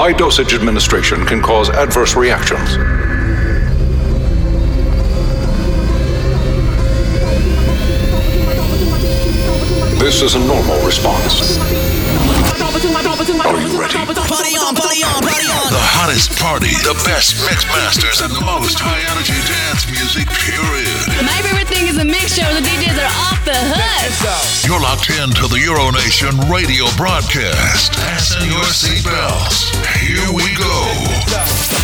high dosage administration can cause adverse reactions. This is a normal response. Are you ready? Party on, party on, party on. The hottest party, the best mix masters, and the most high energy dance music, period. My favorite thing is the mixture where the DJs are off the hook. You're locked in to the Euronation radio broadcast. Fasten your seatbelts. Here we go.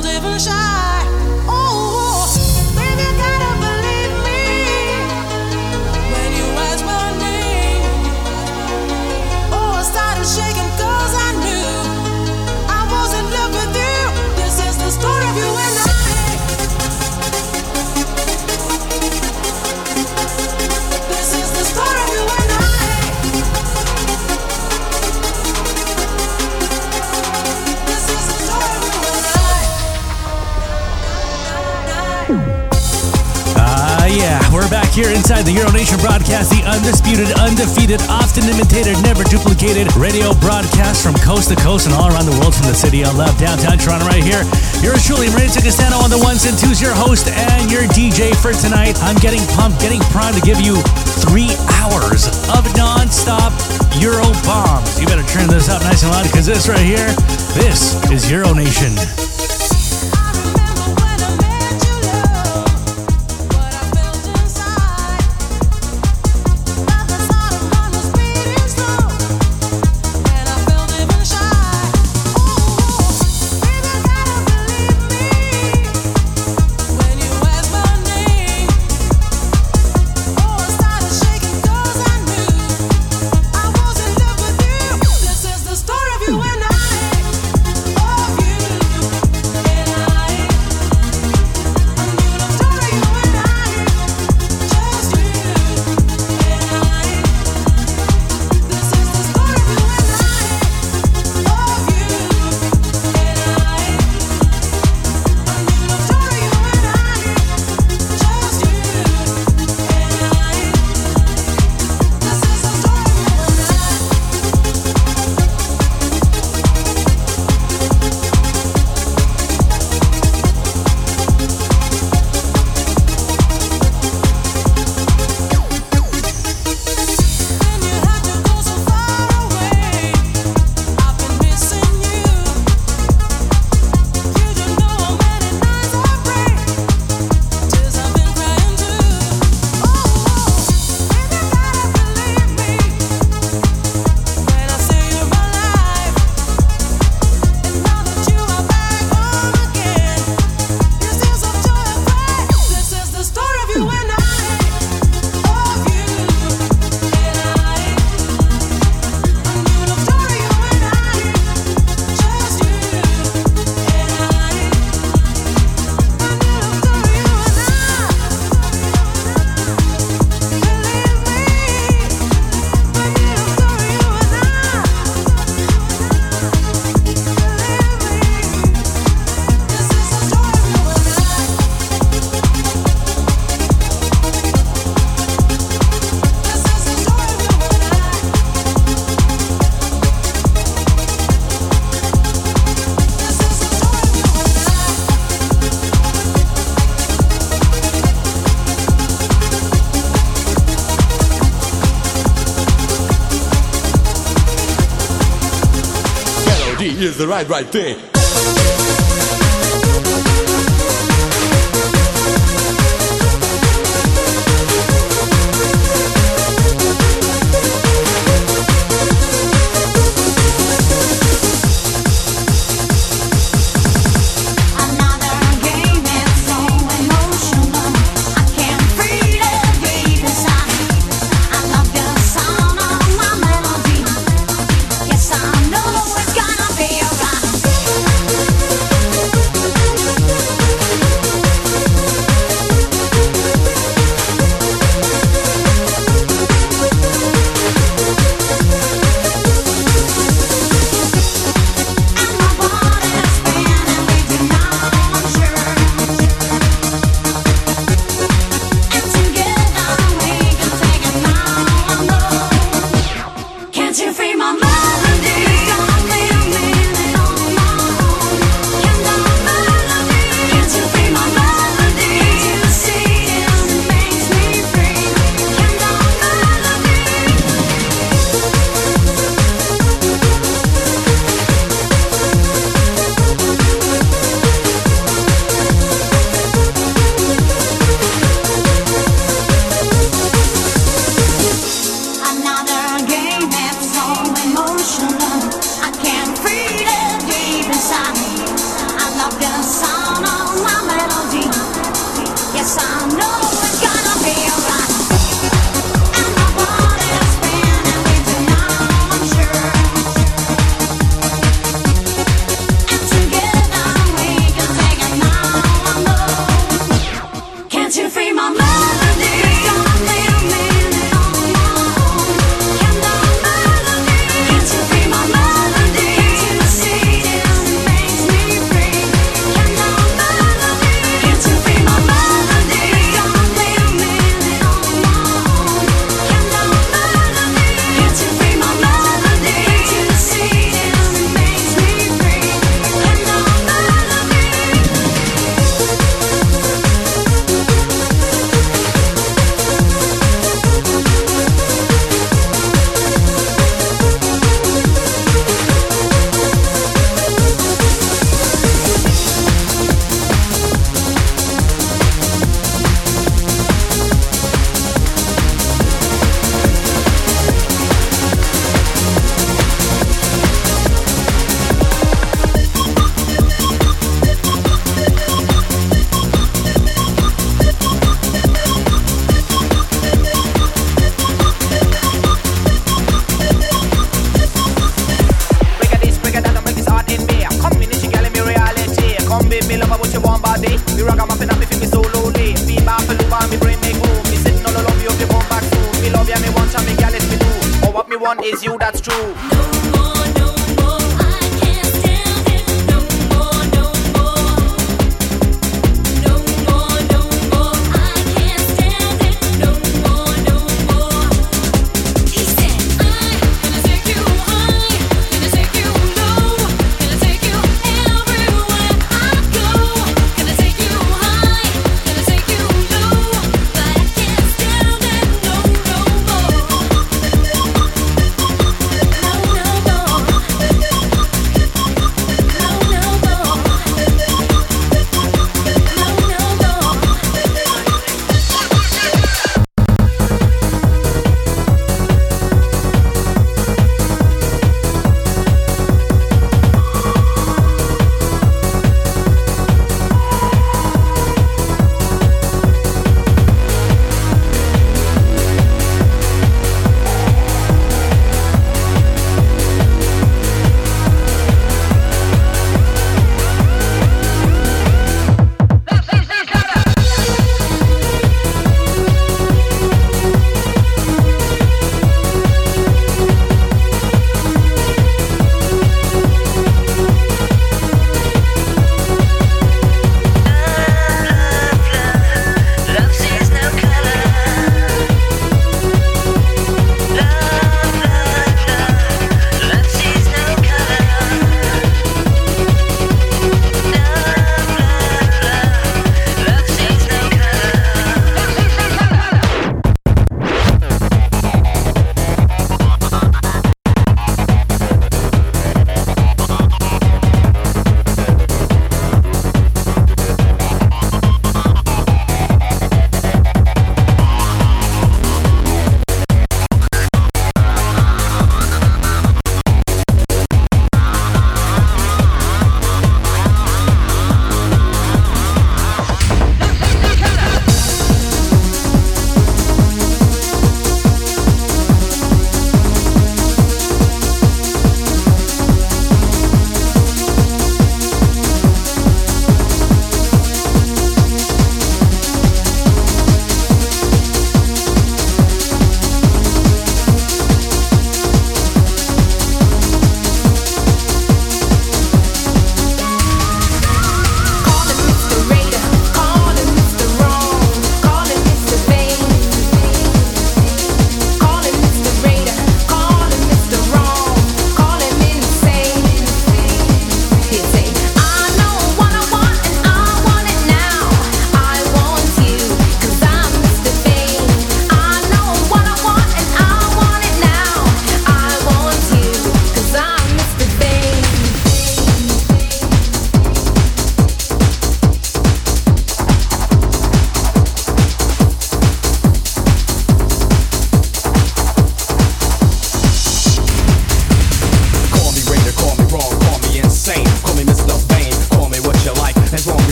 I even shy. Here inside the Euro Nation broadcast, the undisputed, undefeated, often imitated, never duplicated radio broadcast from coast to coast and all around the world from the city of love, downtown Toronto, right here. Yours truly, Maria Castano on the ones and twos, your host and your DJ for tonight. I'm getting pumped, getting primed to give you three hours of non-stop Euro bombs. You better turn this up nice and loud because this right here, this is Euro right, right thing.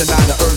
Goes on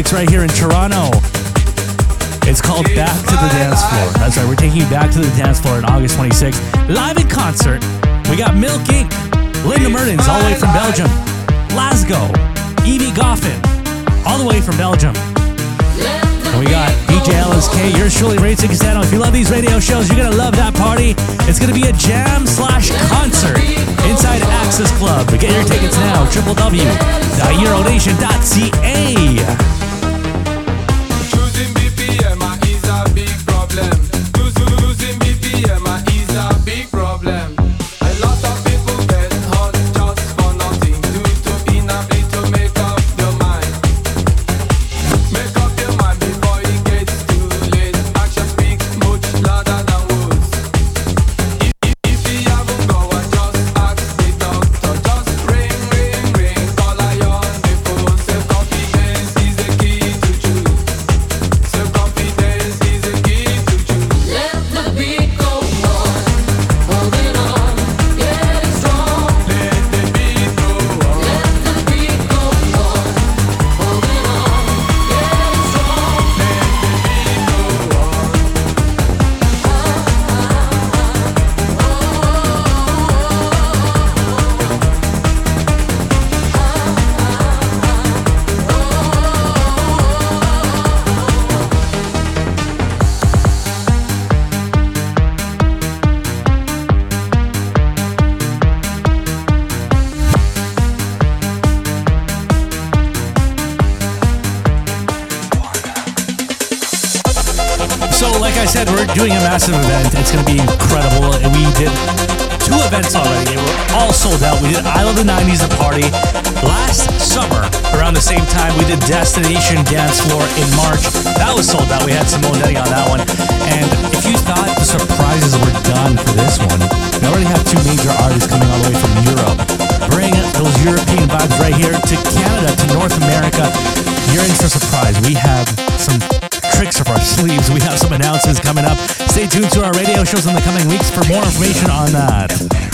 Classics right here in Toronto. It's called Back to the Dance Floor. That's right, we're taking you back to the dance floor on August 26th, live in concert. We got Milk Inc., Linda Mertens, all the way from Belgium, Lasgo, Evi Goffin, all the way from Belgium. And we got DJ LSK, yours truly, Ray Castano. If you love these radio shows, you're going to love that party. It's going to be a jam slash concert inside AXIS Club. Get your tickets now, www.euronation.ca. Canada to North America. You're in for a surprise. We have some tricks up our sleeves. We have some announcements coming up. Stay tuned to our radio shows in the coming weeks for more information on that.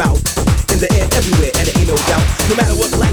about. In the air, everywhere, and there ain't no doubt. No matter what life.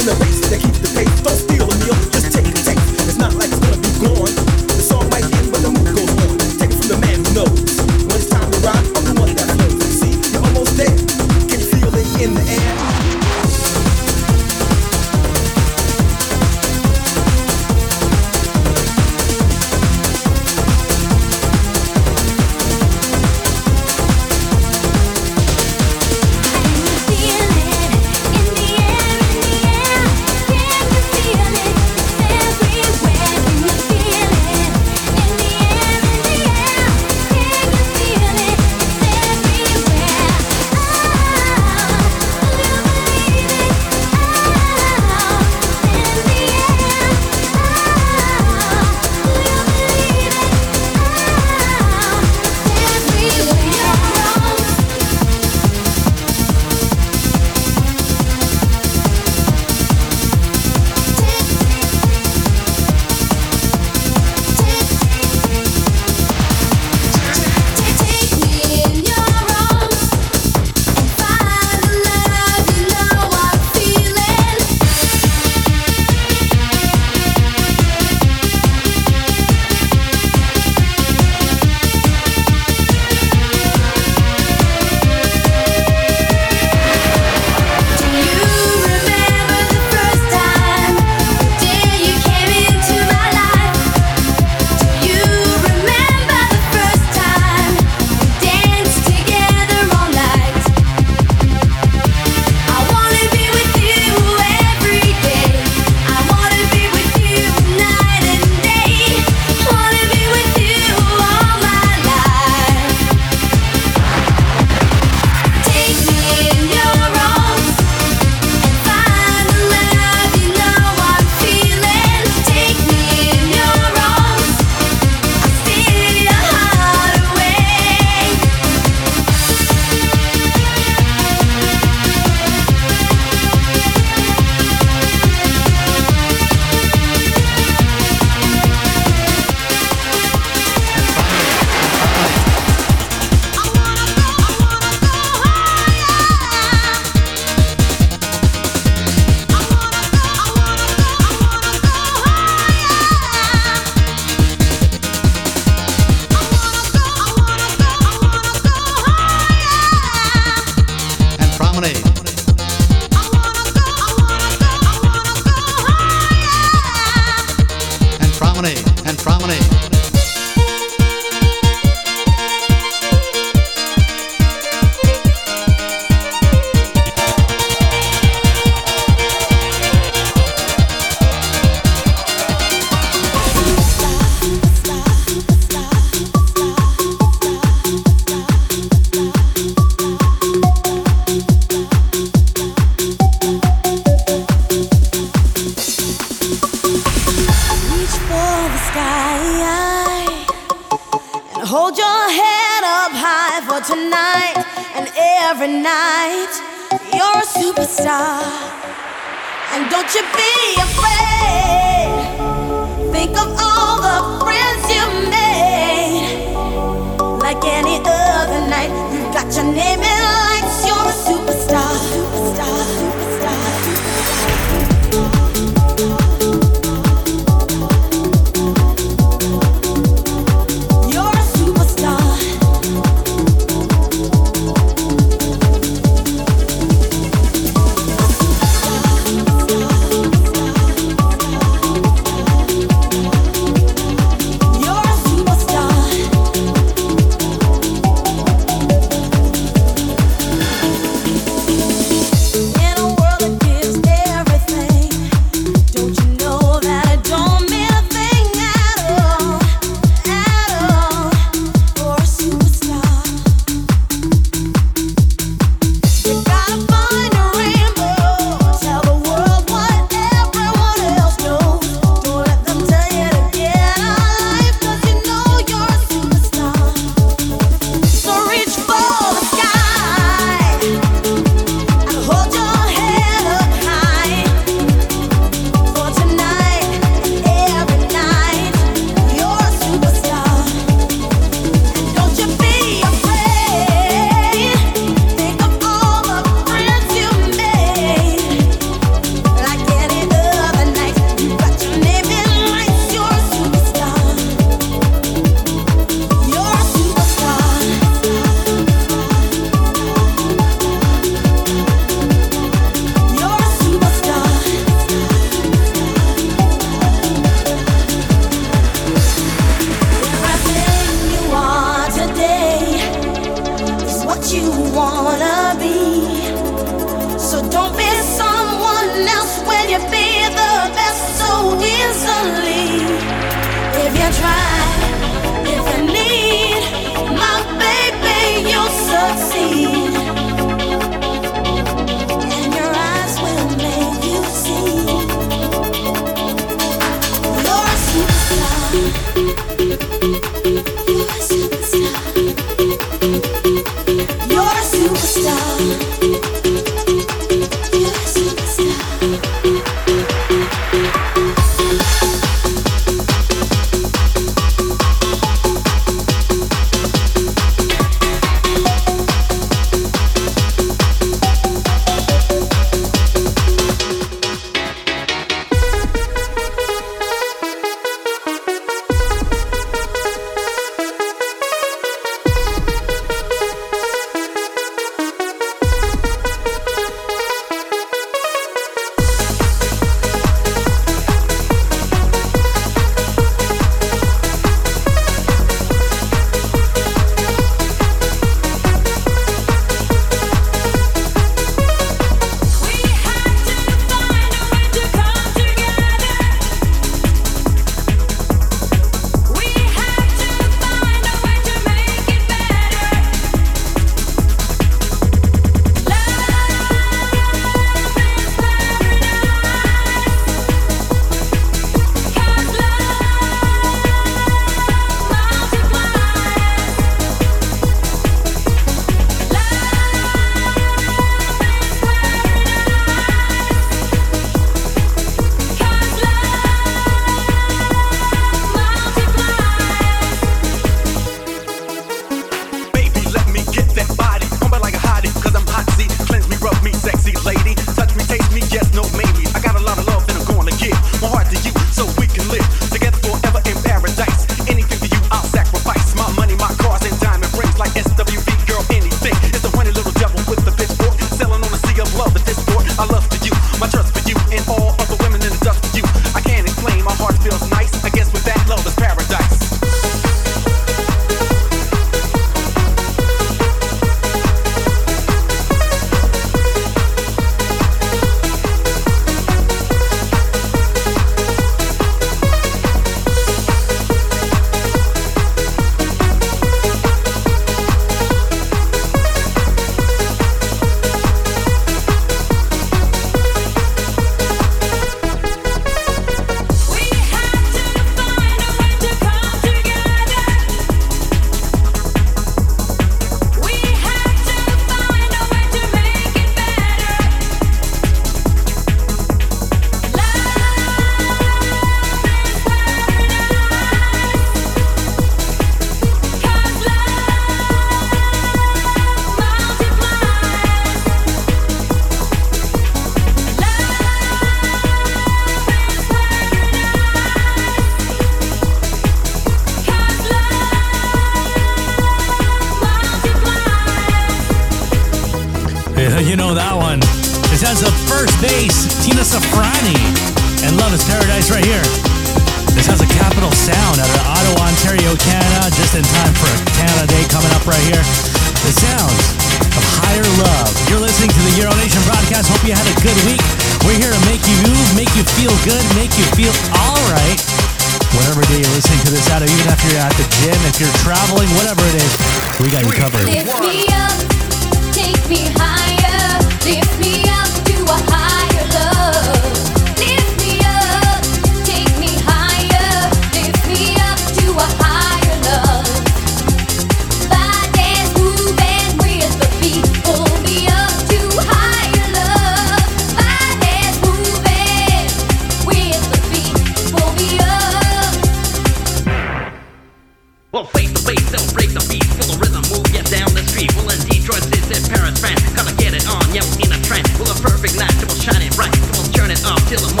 Till the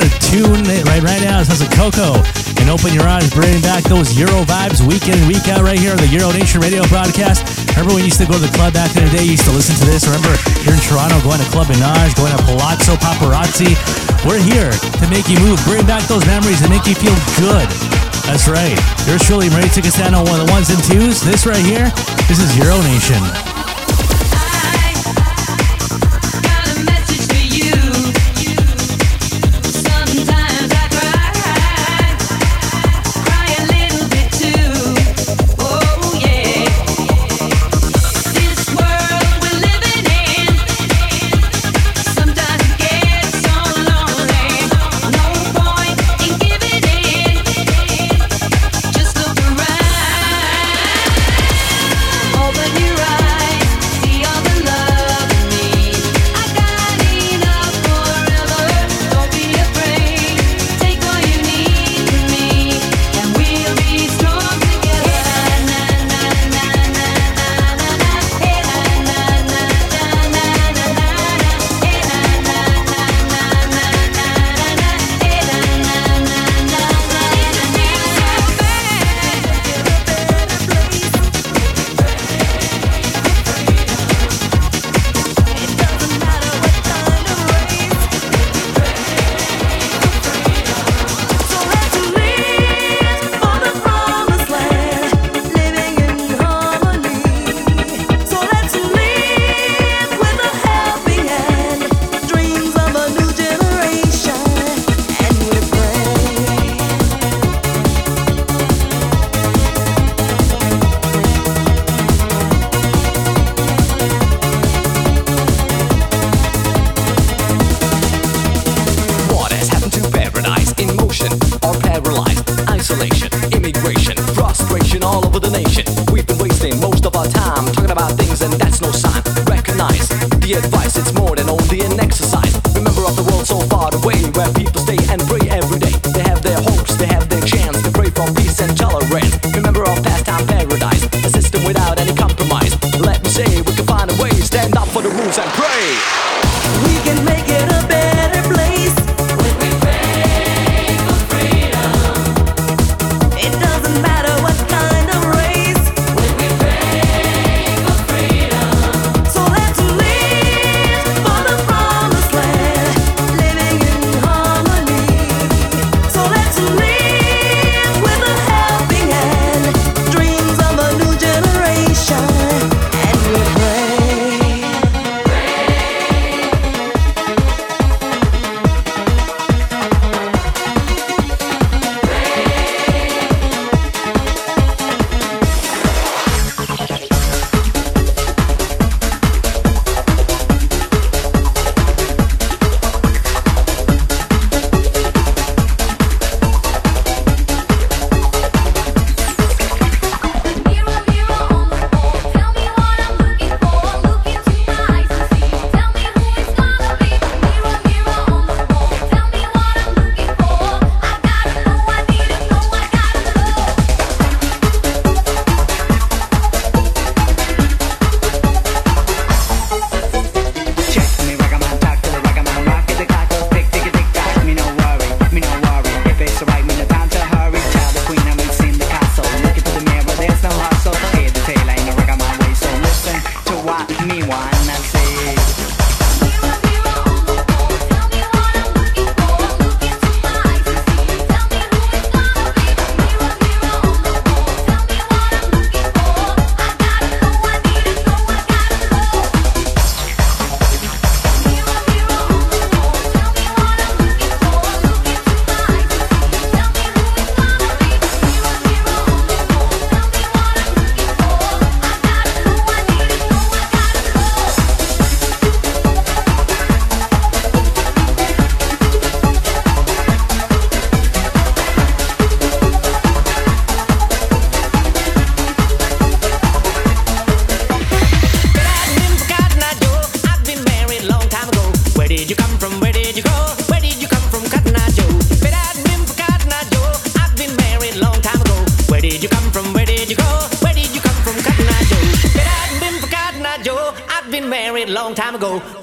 what a tune right, right now. It has a Coco. And open your eyes, bringing back those Euro vibes week in and week out right here on the Euro Nation radio broadcast. Remember when you used to go to the club back in the day, you used to listen to this. Remember here in Toronto, going to Club Menage, going to Palazzo Paparazzi. We're here to make you move, bring back those memories and make you feel good. That's right. You're get Marie on one of the ones and twos. This right here, this is Euro Nation.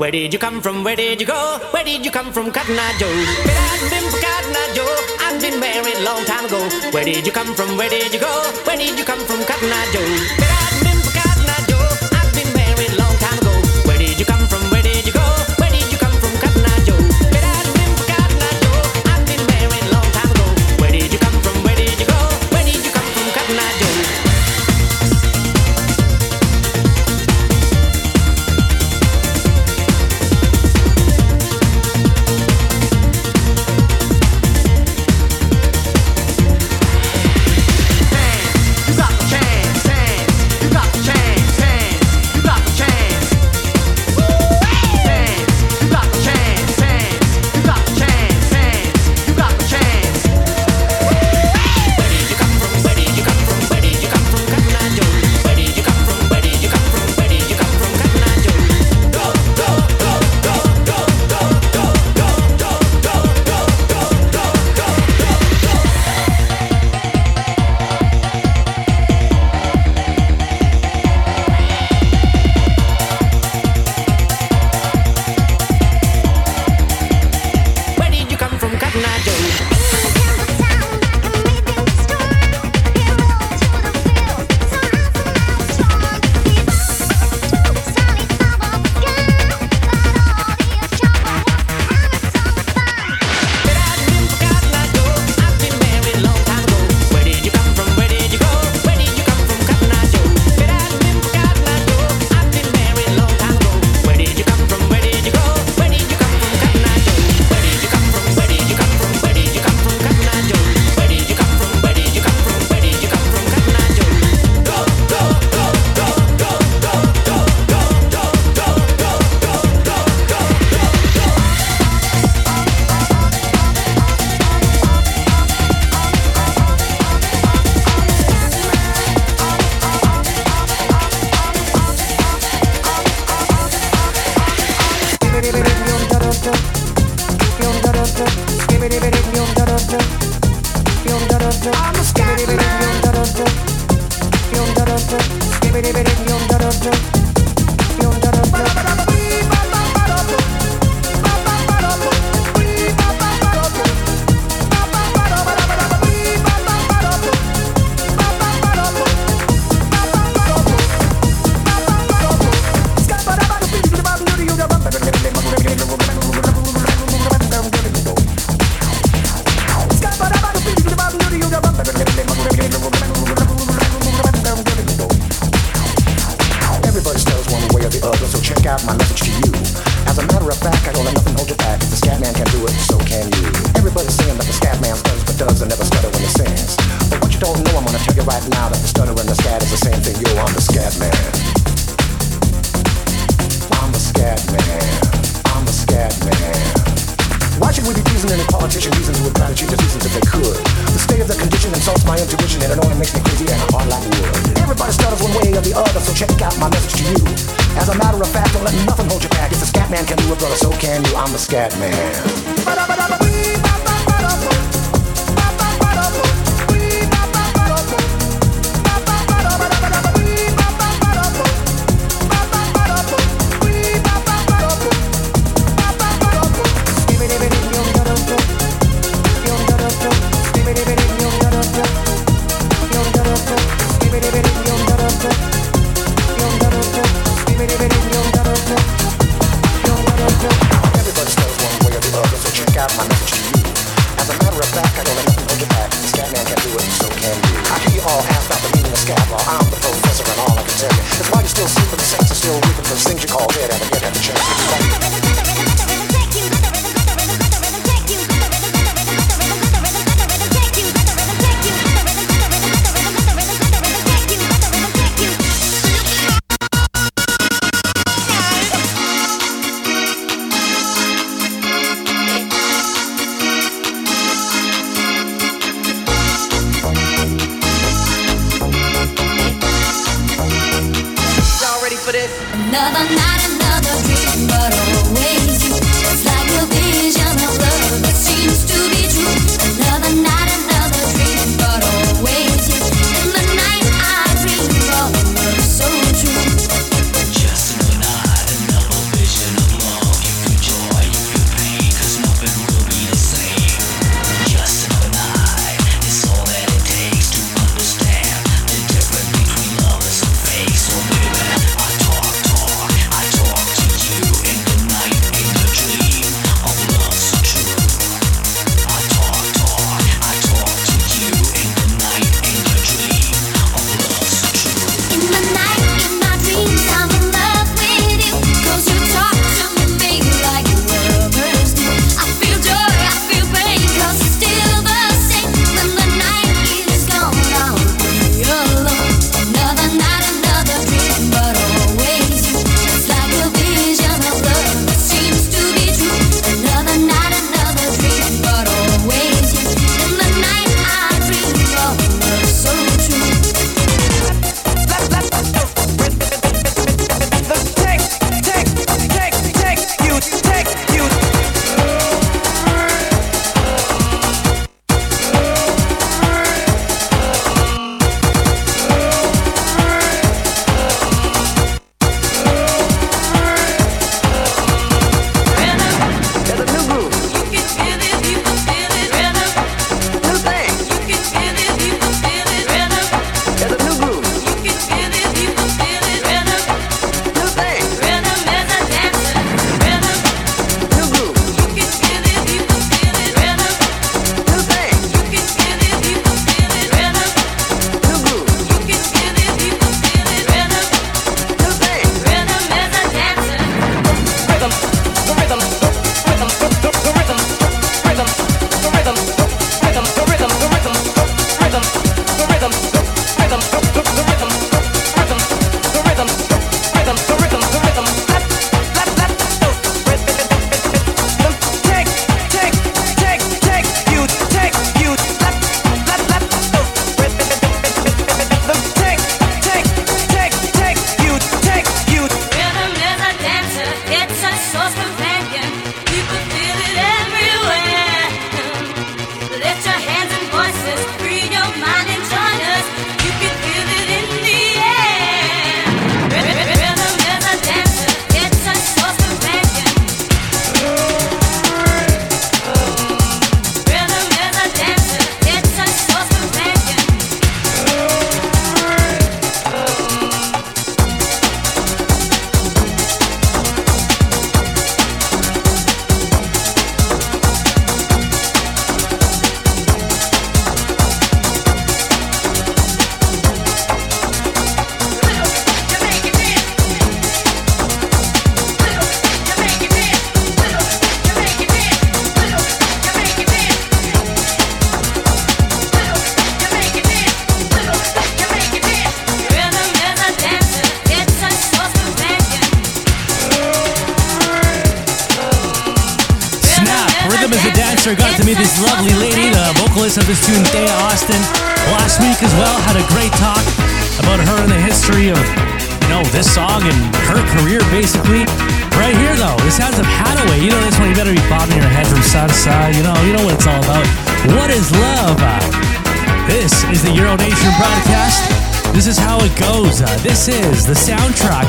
Where did you come from? Where did you go? Where did you come from, Cotton Eye Joe? But I've been for Cotton Eye Joe. I've been married a long time ago. Where did you come from? Where did you go? Where did you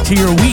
to your week.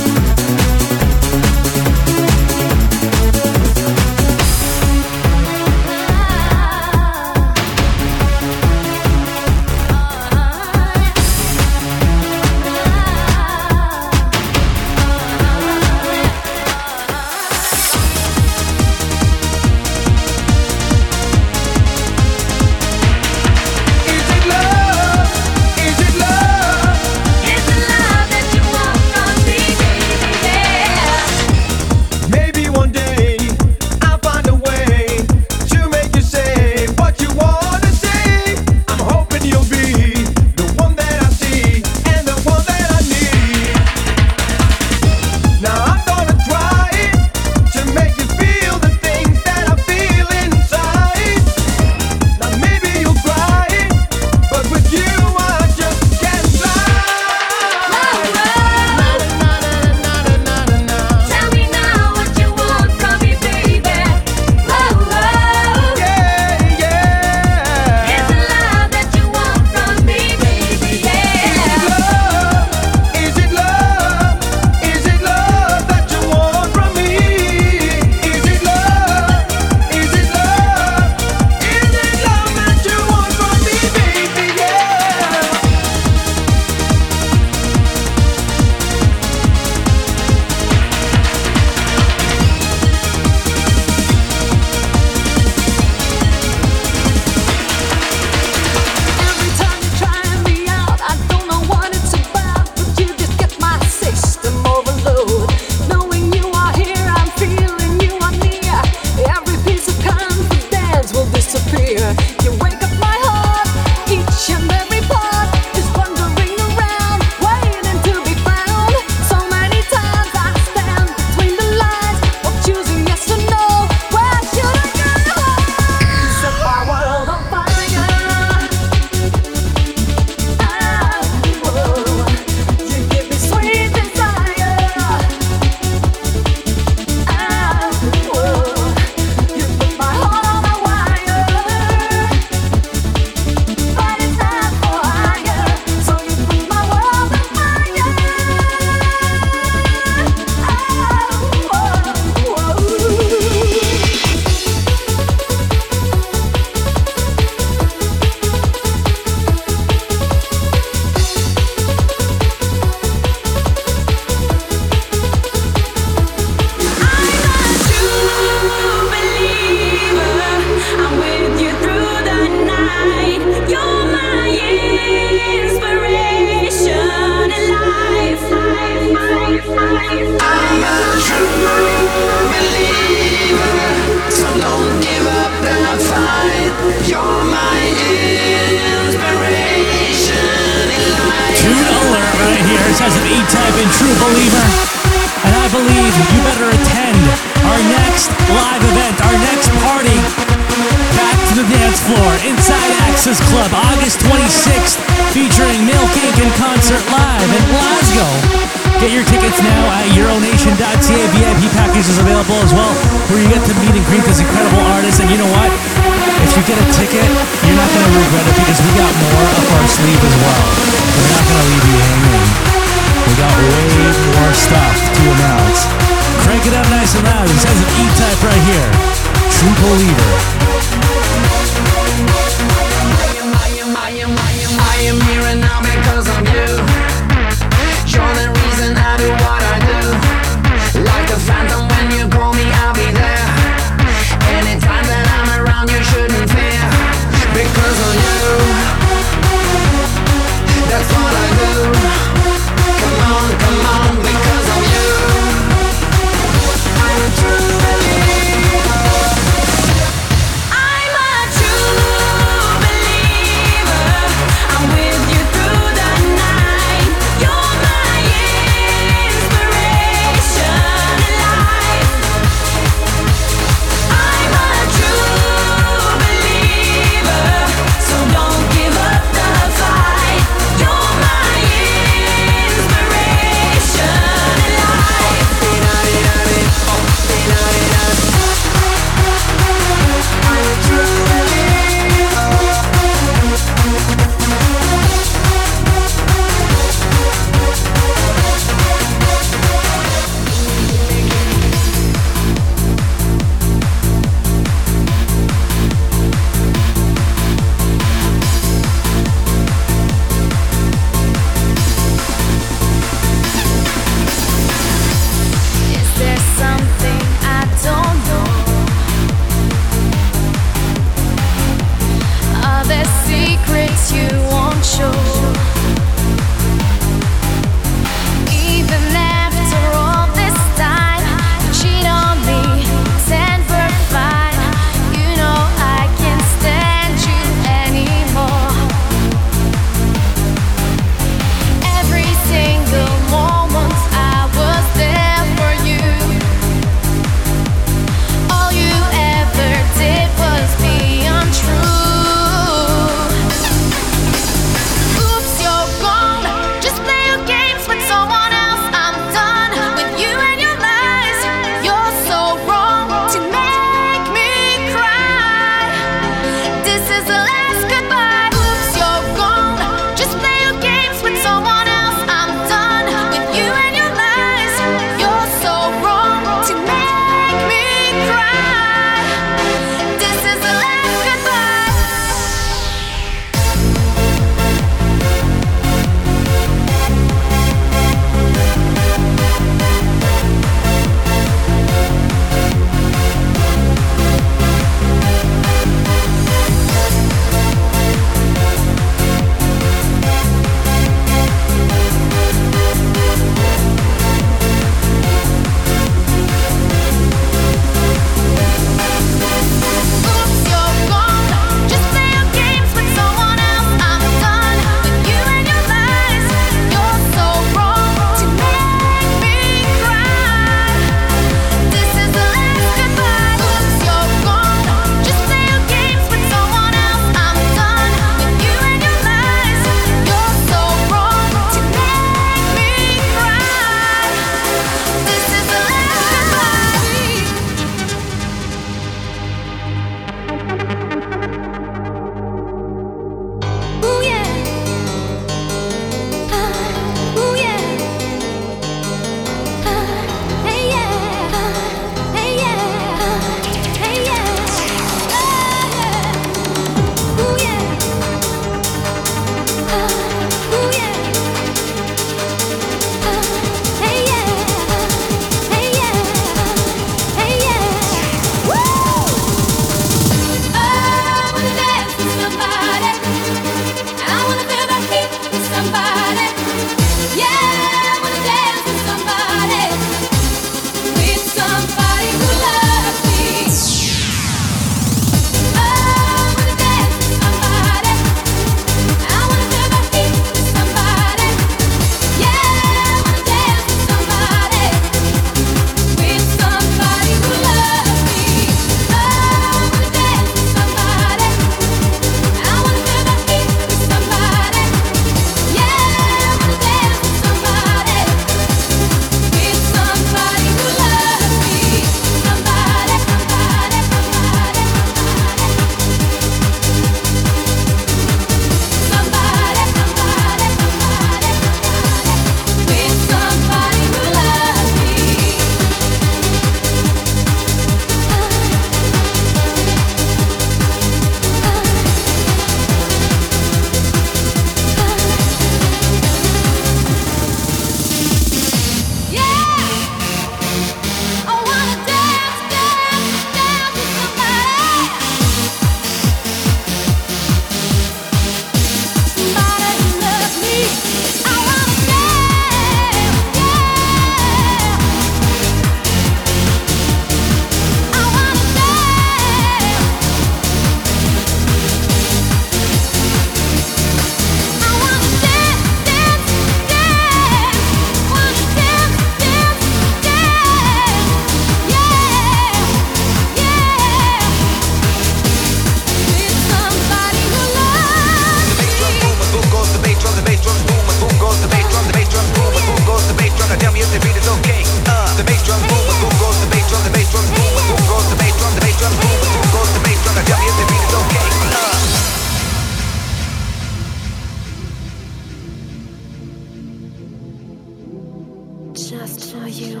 just for you.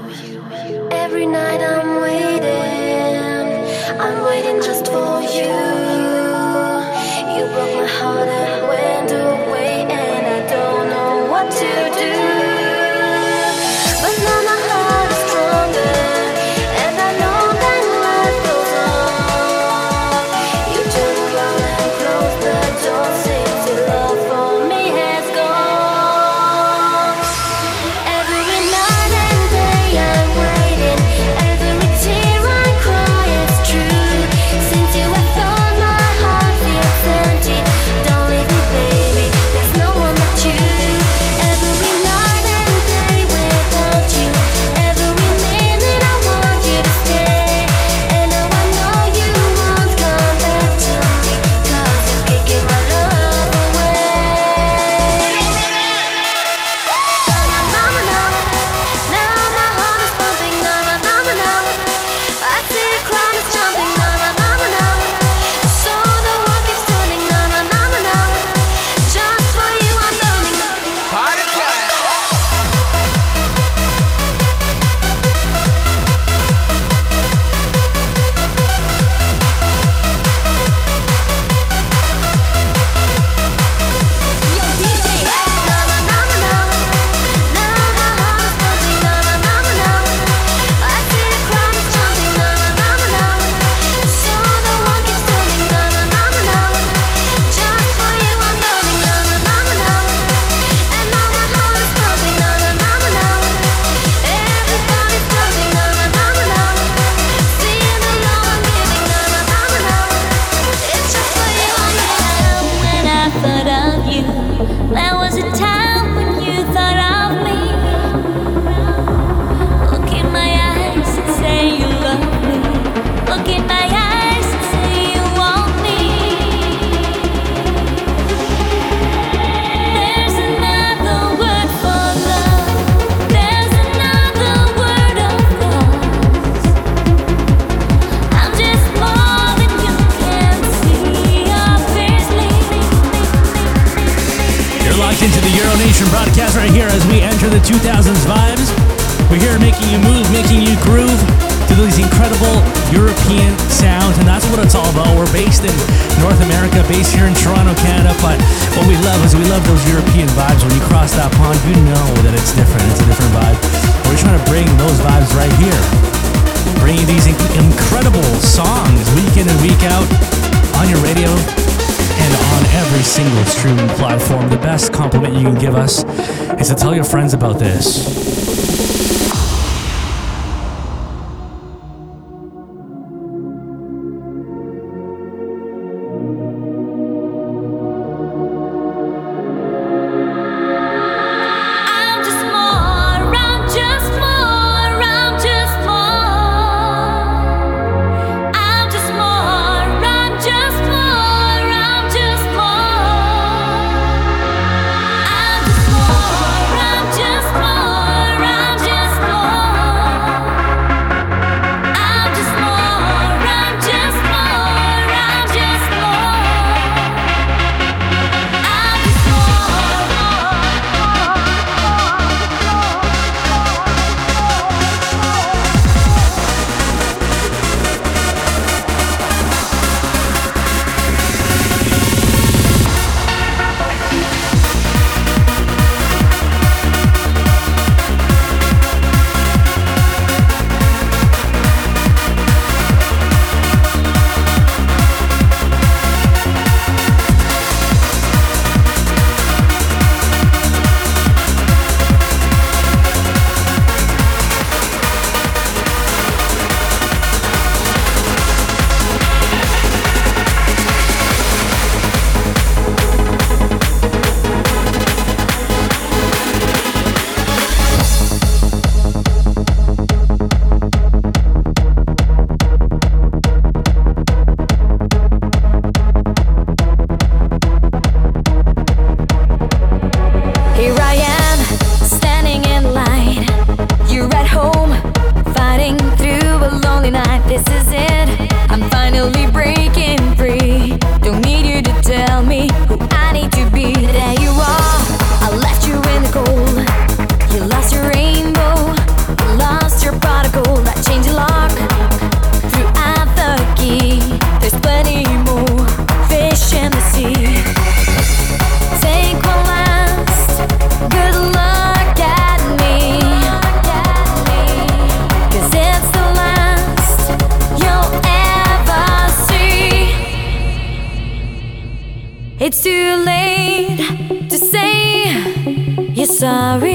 Every night I'm waiting, I'm waiting just for you. You broke my heart sorry,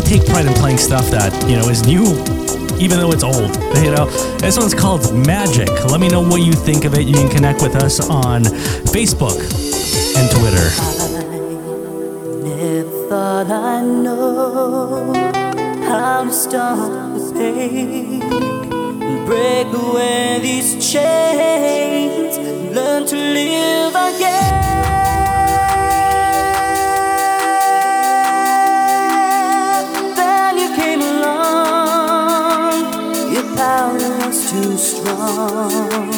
we take pride in playing stuff that, you know, is new even though it's old. You know, this one's called Magic. Let me know what you think of it. You can connect with us on Facebook and Twitter. Never thought I'd know how to stop the pain break away these chains, learn to live again. 哦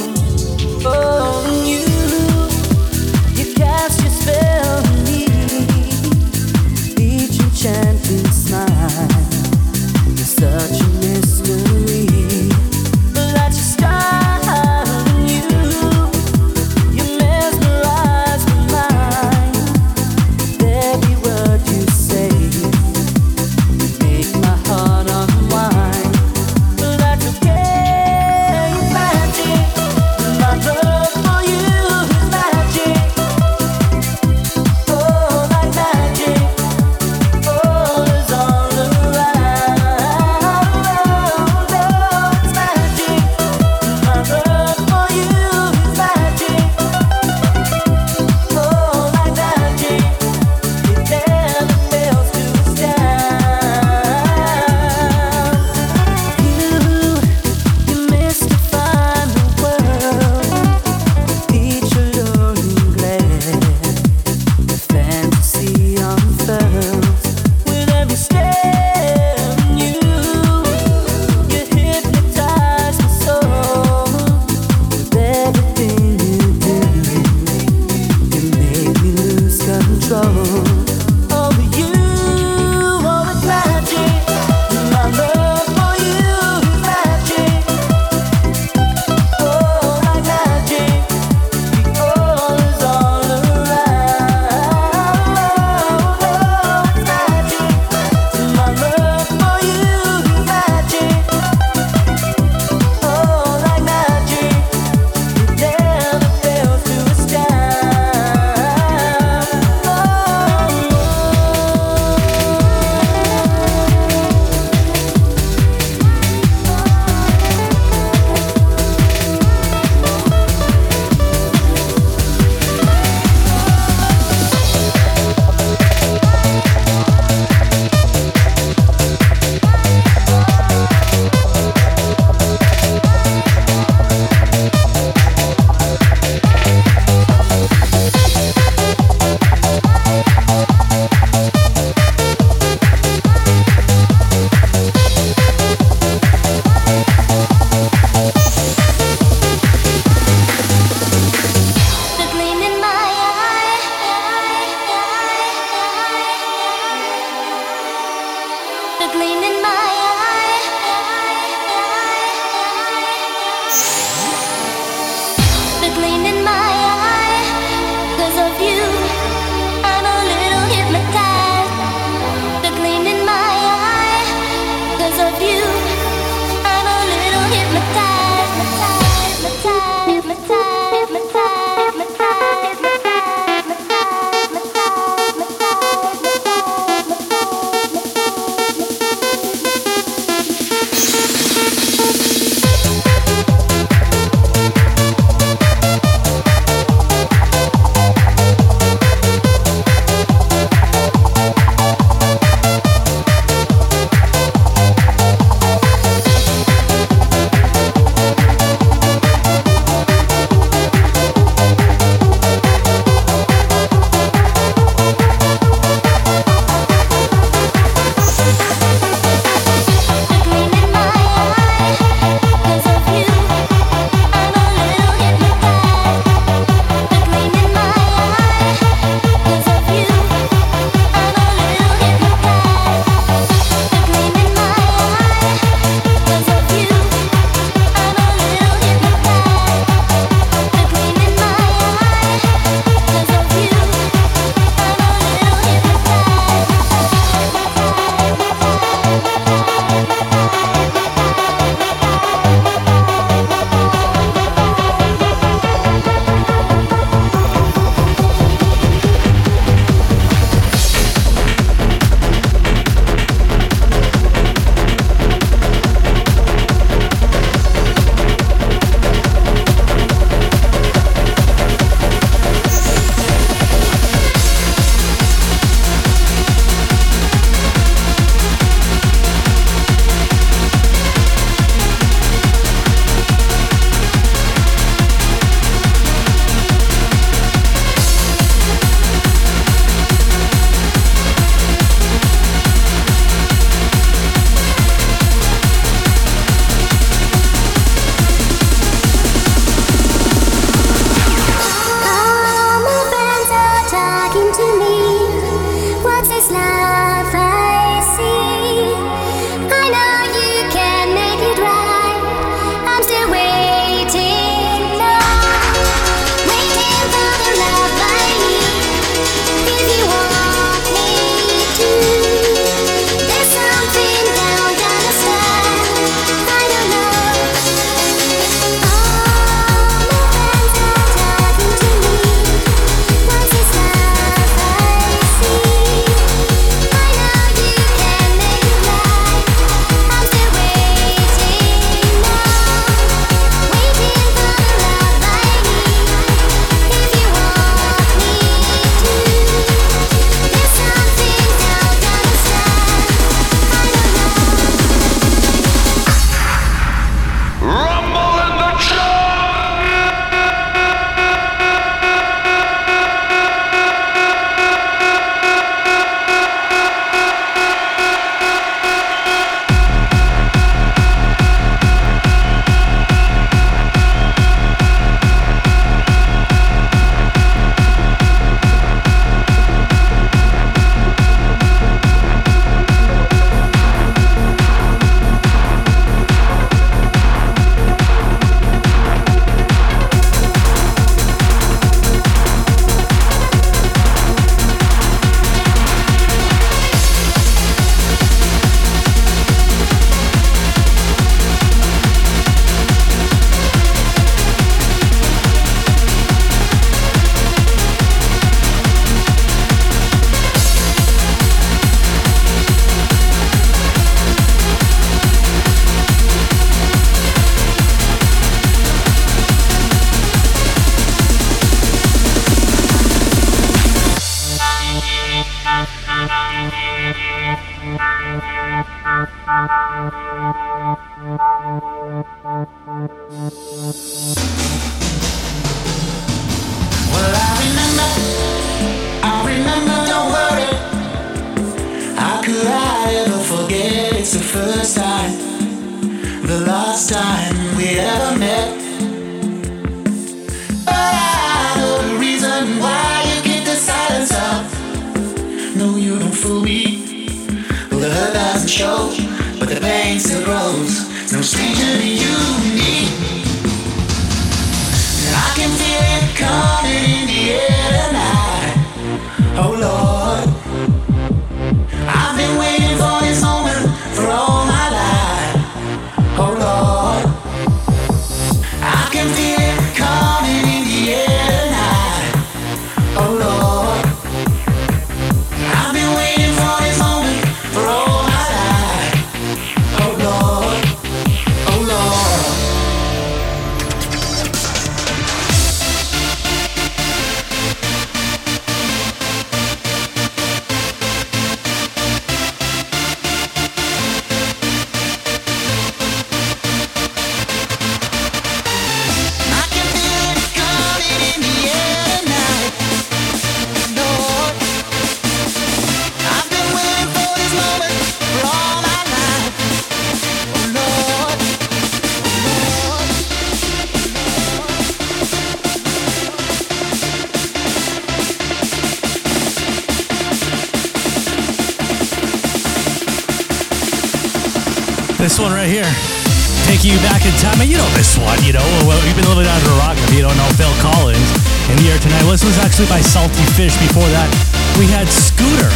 Before that, we had Scooter.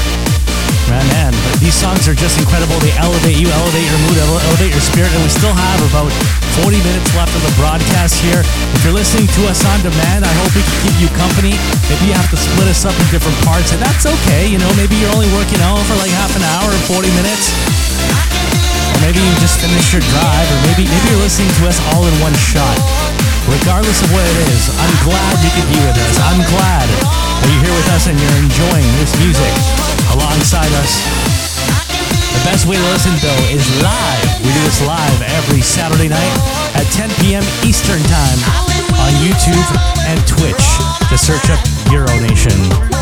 Man, man, these songs are just incredible. They elevate you, elevate your mood, elevate your spirit, and we still have about 40 minutes left of the broadcast here. If you're listening to us on demand, I hope we can keep you company. If you have to split us up in different parts, and that's okay. You know, maybe you're only working out for like half an hour or 40 minutes. Or maybe you just finished your drive, or maybe maybe you're listening to us all in one shot. Regardless of what it is, I'm glad you could be with us. I'm glad are you here with us and you're enjoying this music alongside us? The best way to listen, though, is live. We do this live every Saturday night at 10 p.m. Eastern Time on YouTube and Twitch. To search up Euro Nation.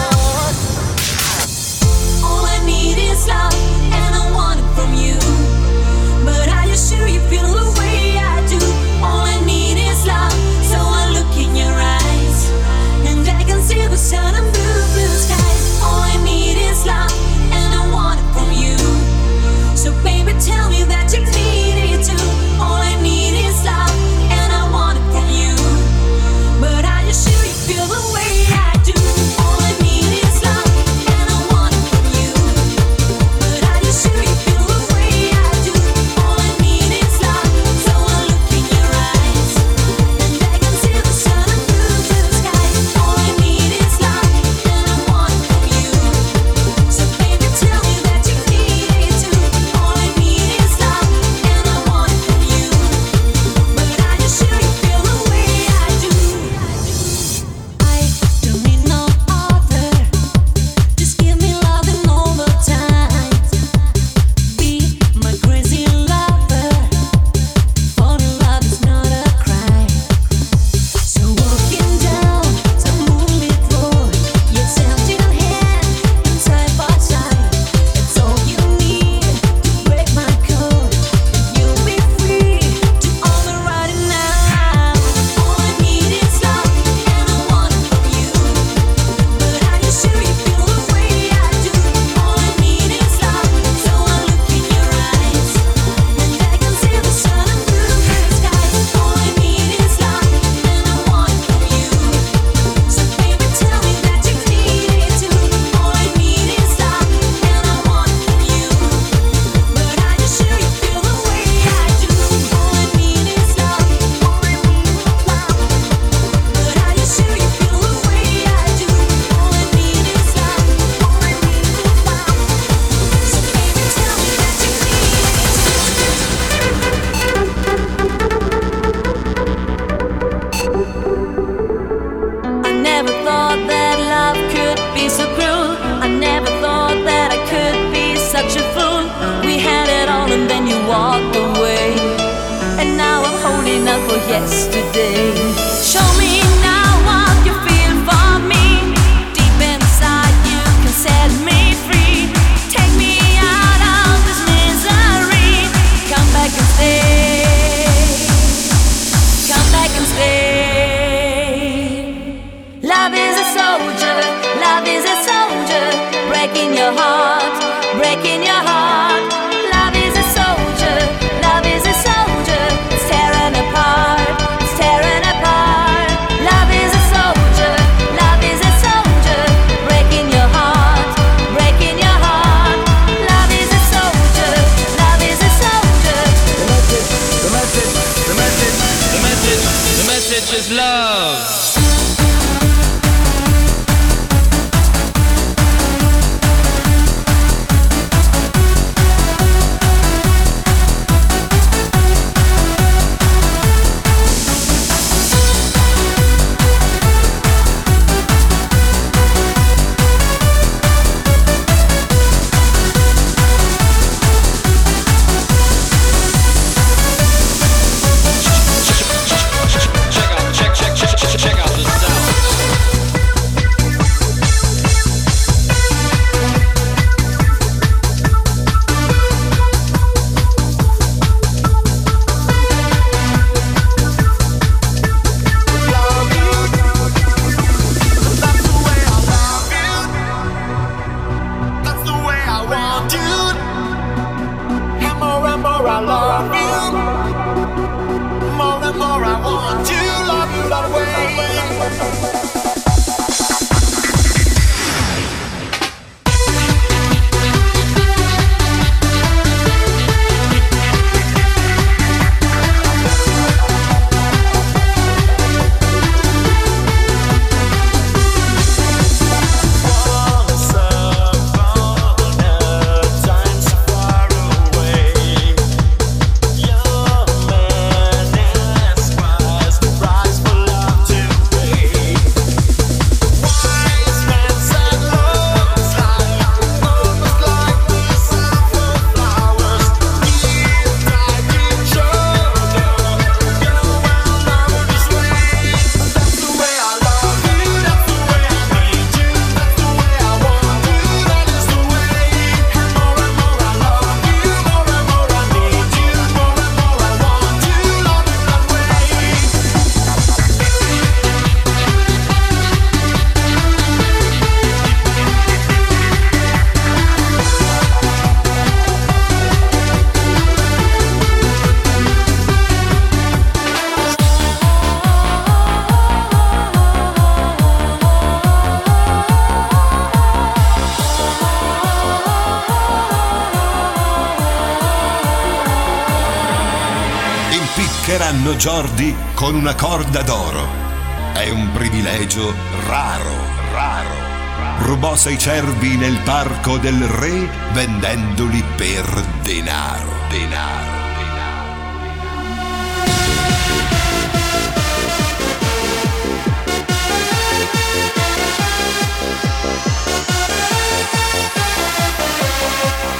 Giordi con una corda d'oro. È un privilegio raro, raro. Rubò sei cervi nel parco del re vendendoli per denaro, denaro. Thank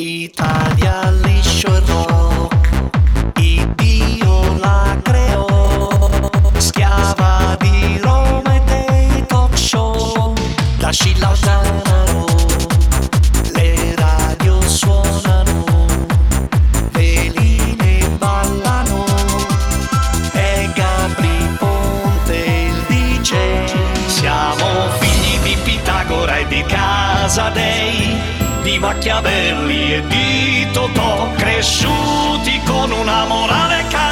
Italia liscio e rock, cresciuti con una morale cattolica.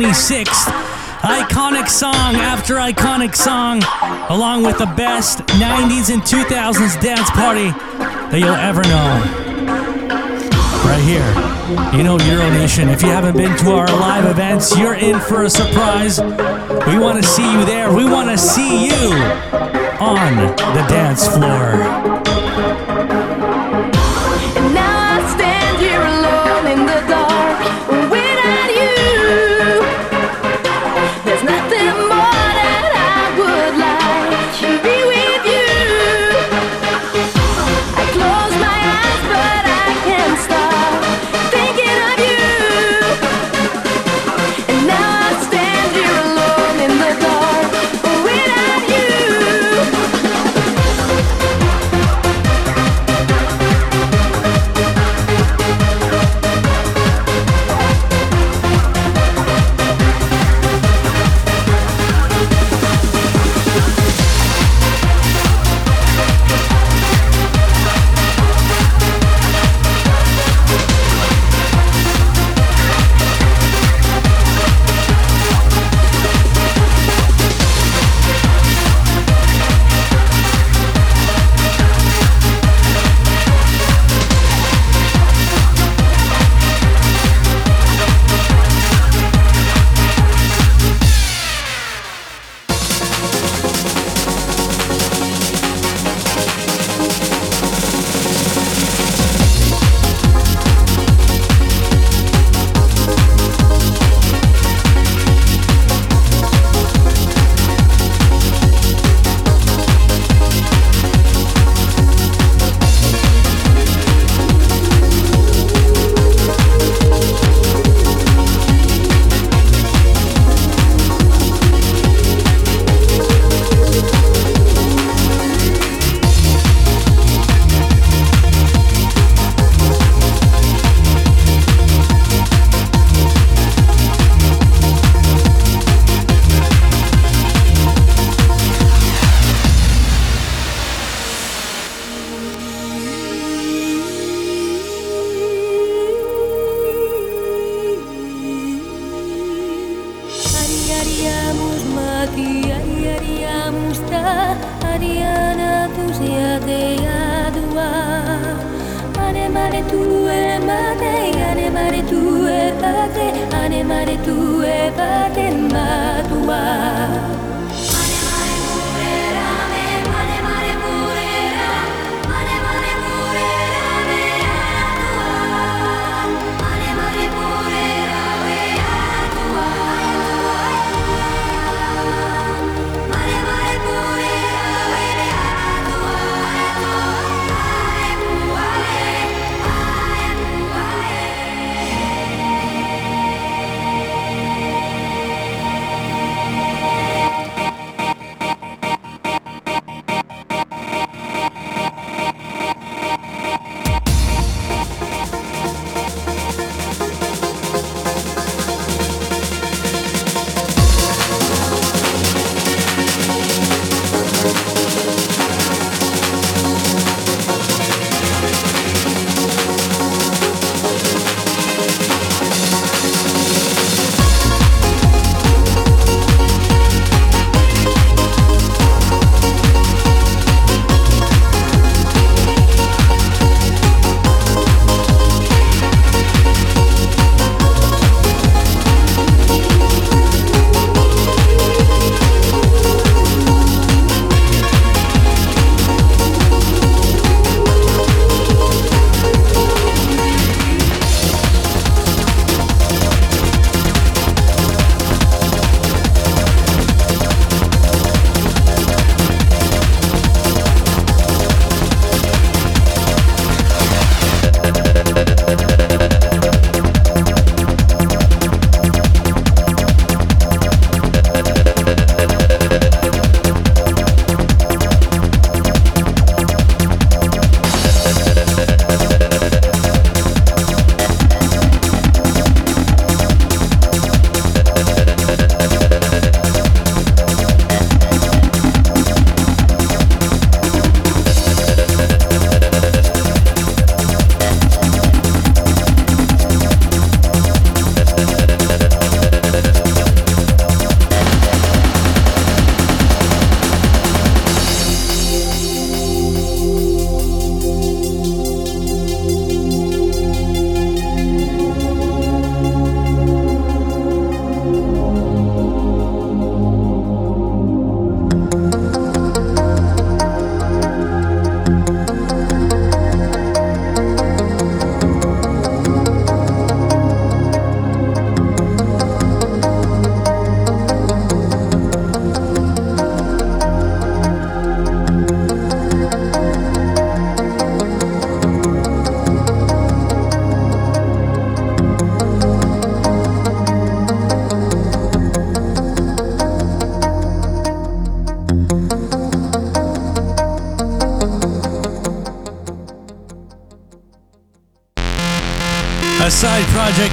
26th. Iconic song after iconic song, along with the best 90s and 2000s dance party that you'll ever know. Right here, you know Euro Nation. If you haven't been to our live events, you're in for a surprise. We want to see you there. We want to see you on the dance floor.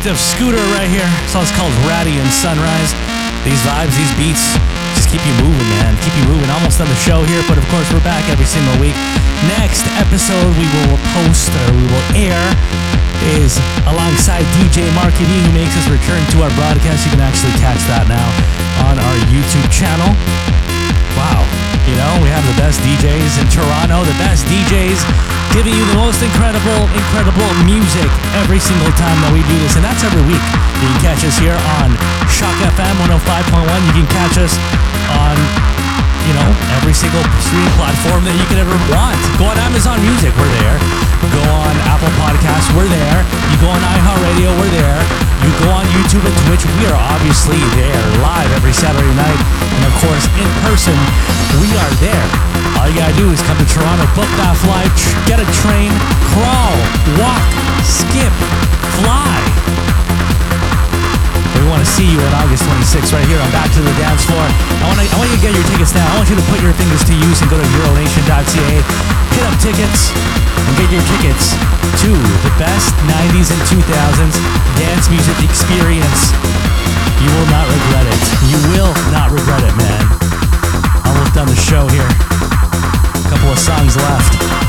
Of Scooter right here. Song's called Ratty and Sunrise. These vibes, these beats, just keep you moving, man. Keep you moving. Almost on the show here, but of course we're back every single week. Next episode we will post or we will air is alongside DJ Marky D who makes his return to our broadcast. You can actually catch that now on our YouTube channel. Wow. You know, we have the best DJs in Toronto, the best DJs giving you the most incredible, incredible music every single time that we do this. And that's every week. You can catch us here on Shock FM 105.1. You can catch us on, you know, every single streaming platform that you could ever want. Go on Amazon Music, we're there. Go on Apple Podcasts, we're there. You go on iHeartRadio, we're there. You go on YouTube and Twitch, we are obviously there live every Saturday night. And of course, in person, we are there. All you gotta do is come to Toronto, book that flight, get a train, crawl, walk, skip, fly. We want to see you on August 26th right here on Back to the Dance Floor. I want, to, I want you to get your tickets now. I want you to put your fingers to use and go to Euronation.ca, hit up tickets, and get your tickets to the best 90s and 2000s dance music experience. You will not regret it. You will not regret it, man. Almost done the show here. Couple of songs left.